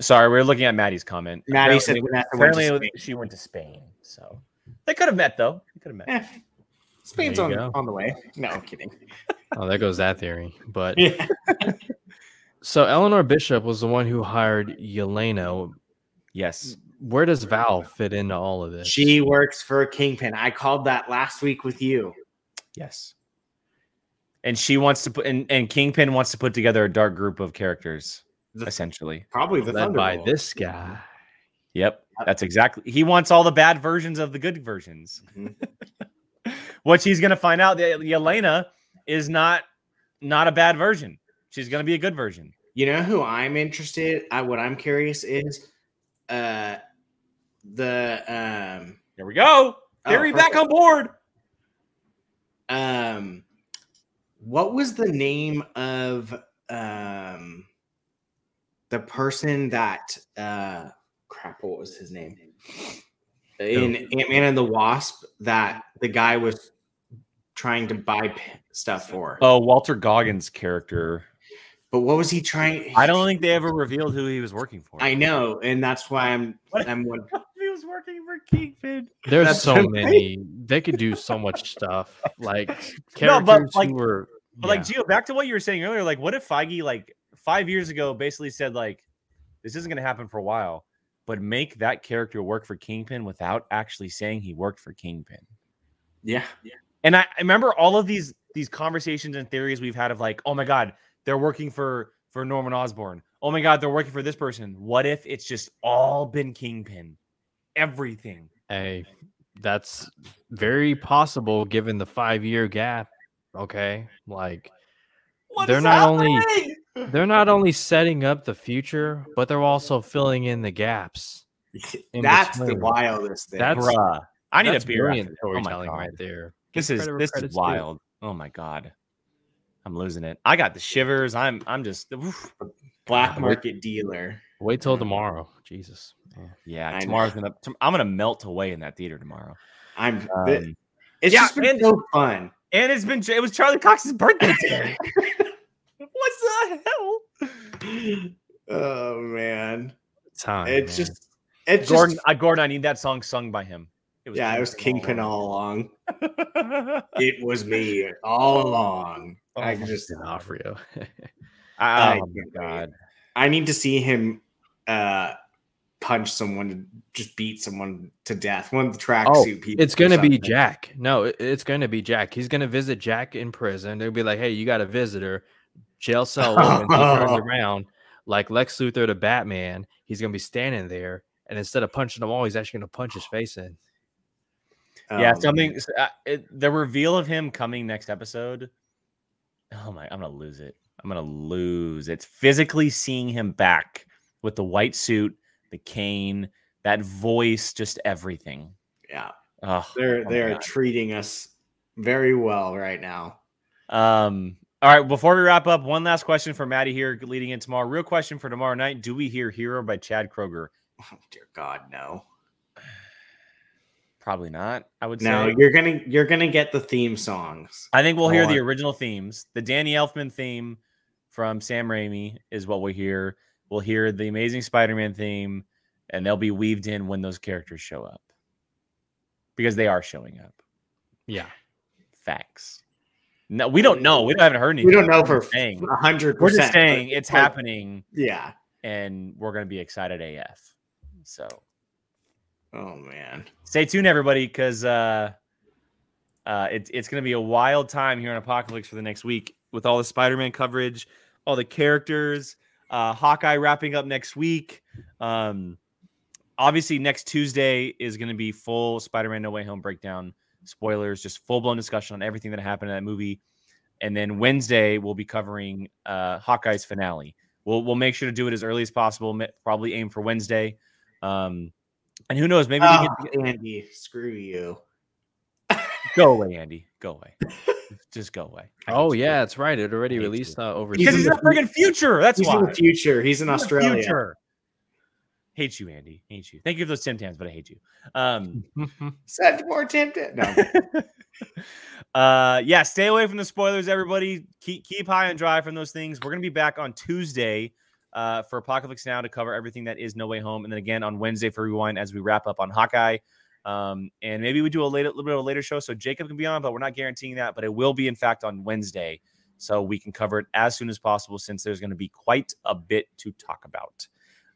sorry, we are looking at Maddie's comment. Maddie said apparently, went to Spain. she went to Spain, so they could have met though. They could have met. Eh, Spain's on, go. on the way. No, I'm kidding. Oh, there goes that theory. But Yeah. so Eleanor Bishop was the one who hired Yelena. Yes. Where does Val fit into all of this? She works for Kingpin. I called that last week with you. Yes. And she wants to put and, and Kingpin wants to put together a dark group of characters, The- essentially. Probably the led by this guy. Yep. That's exactly he wants all the bad versions of the good versions. Mhm. [laughs] What she's gonna find out that Yelena is not not a bad version. She's gonna be a good version. You know who I'm interested? I what I'm curious is uh the um There we go. Oh, back on board. um what was the name of um the person that uh crap what was his name in ant-man and the wasp that the guy was trying to buy stuff for Oh, Walton Goggins' character. but what was he trying I don't think they ever revealed who he was working for. i know and that's why i'm What? i'm wondering [laughs] he was working for Kingpin. There's That's so right. many. They could do so much stuff. Like [laughs] No, characters but, like- who were. But like yeah. Gio, back to what you were saying earlier, like what if Feige like five years ago basically said like this isn't gonna happen for a while, but make that character work for Kingpin without actually saying he worked for Kingpin. yeah yeah. And I, I remember all of these these conversations and theories we've had of like, oh my god, they're working for for Norman Osborn. Oh my god, they're working for this person. What if it's just all been Kingpin? Everything. Hey, that's very possible given the five year gap. Okay. Like What They're is not only- happening? They're not only setting up the future, but they're also filling in the gaps. in That's the wildest thing. That's- Bruh. I need That's a beer. brilliant after- oh my storytelling God. right there. This Give is this is credit's due. wild. Oh my god. I'm losing it. I got the shivers. I'm I'm just oof. black market dealer. Wait till tomorrow. Jesus. Yeah. yeah. I know. Tomorrow's gonna. tom- I'm gonna melt away in that theater tomorrow. I'm. Um, it's yeah, just been so fun. and it's been it was Charlie Cox's birthday today. [laughs] what [laughs] the hell? oh man, Time. it's man. just it's Gordon, just uh, Gordon, I need that song sung by him. It yeah, it was Kingpin all along. along. [laughs] It was me all along. I Oh, just D'Onofrio. oh I- my [laughs] god. I need to see him uh punch someone, just beat someone to death. One of the tracksuit Oh, people. it's gonna be. Jack. No, it- it's gonna be Jack. He's gonna visit Jack in prison. They'll be like, "Hey, you got a visitor." Jail cell [laughs] opens. he turns [laughs] around like Lex Luthor to Batman. He's gonna be standing there, and instead of punching the wall, he's actually gonna punch his face in. yeah, Um, something. s- Uh, it, the reveal of him coming next episode. Oh my! I'm gonna lose it. I'm gonna lose. It's physically seeing him back with the white suit, the cane, that voice, just everything. Yeah, Oh, they're oh they're treating us very well right now. Um. All right. Before we wrap up, one last question for Maddie here, leading in tomorrow. Real question for tomorrow night: Do we hear "Hero" by Chad Kroeger? Oh, dear God, no. Probably not. I would No, say. you're gonna you're gonna get the theme songs. I think we'll hear the original themes. The Danny Elfman theme from Sam Raimi is what we'll hear. We'll hear the Amazing Spider-Man theme, and they'll be weaved in when those characters show up because they are showing up. Yeah. Facts. No, we don't know. We don't haven't heard anything. We don't know for just saying. a hundred. We're just saying it's like, happening, Yeah. and we're gonna be excited AF. So Oh man. stay tuned, everybody, because uh, uh, it's to be a wild time here in Apocalypse for the next week with all the Spider-Man coverage, all the characters, uh, Hawkeye wrapping up next week. Um, obviously, next Tuesday is going to be full Spider-Man No Way Home breakdown, spoilers, just full blown discussion on everything that happened in that movie. And then Wednesday we'll be covering uh, Hawkeye's finale. We'll we'll make sure to do it as early as possible. Probably aim for Wednesday. Um, and who knows? Maybe we Oh, get Andy, screw you. Go away, Andy. Go away. [laughs] Just go away. I Oh you. yeah, that's right. It already released uh, over. because he's in the the friggin' future. That's He's why. in the future. He's in He's in the Australia. Future. Hate you, Andy. Hate you. Thank you for those Tim Tams, but I hate you. Um, [laughs] Said more tempted. No. [laughs] uh, yeah, stay away from the spoilers, everybody. Keep keep high and dry from those things. We're gonna be back on Tuesday uh, for Apocalypse Now to cover everything that is No Way Home, and then again on Wednesday for Rewind as we wrap up on Hawkeye. Um, and maybe we do a later, little bit of a later show, so Jacob can be on, but we're not guaranteeing that. But it will be, in fact, on Wednesday, so we can cover it as soon as possible, since there's going to be quite a bit to talk about.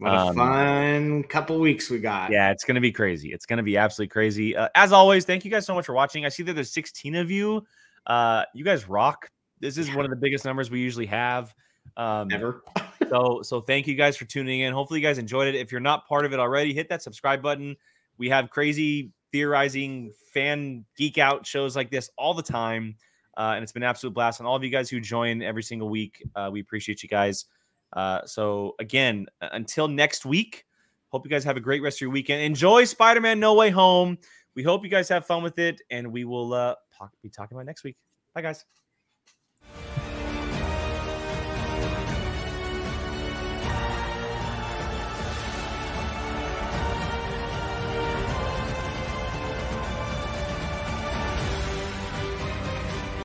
What a Um, fun couple weeks we got. Yeah, it's going to be crazy. It's going to be absolutely crazy. Uh, as always, thank you guys so much for watching. I see that there's 16 of you. Uh, you guys rock. This is one of the biggest numbers we usually have. Um, Ever. so, so thank you guys for tuning in. Hopefully, you guys enjoyed it. If you're not part of it already, hit that subscribe button. We have crazy theorizing fan geek out shows like this all the time. Uh, and it's been an absolute blast. And all of you guys who join every single week, uh, we appreciate you guys. Uh, so again, until next week, hope you guys have a great rest of your weekend. Enjoy Spider-Man No Way Home. We hope you guys have fun with it, and we will uh, talk, be talking about next week. Bye, guys.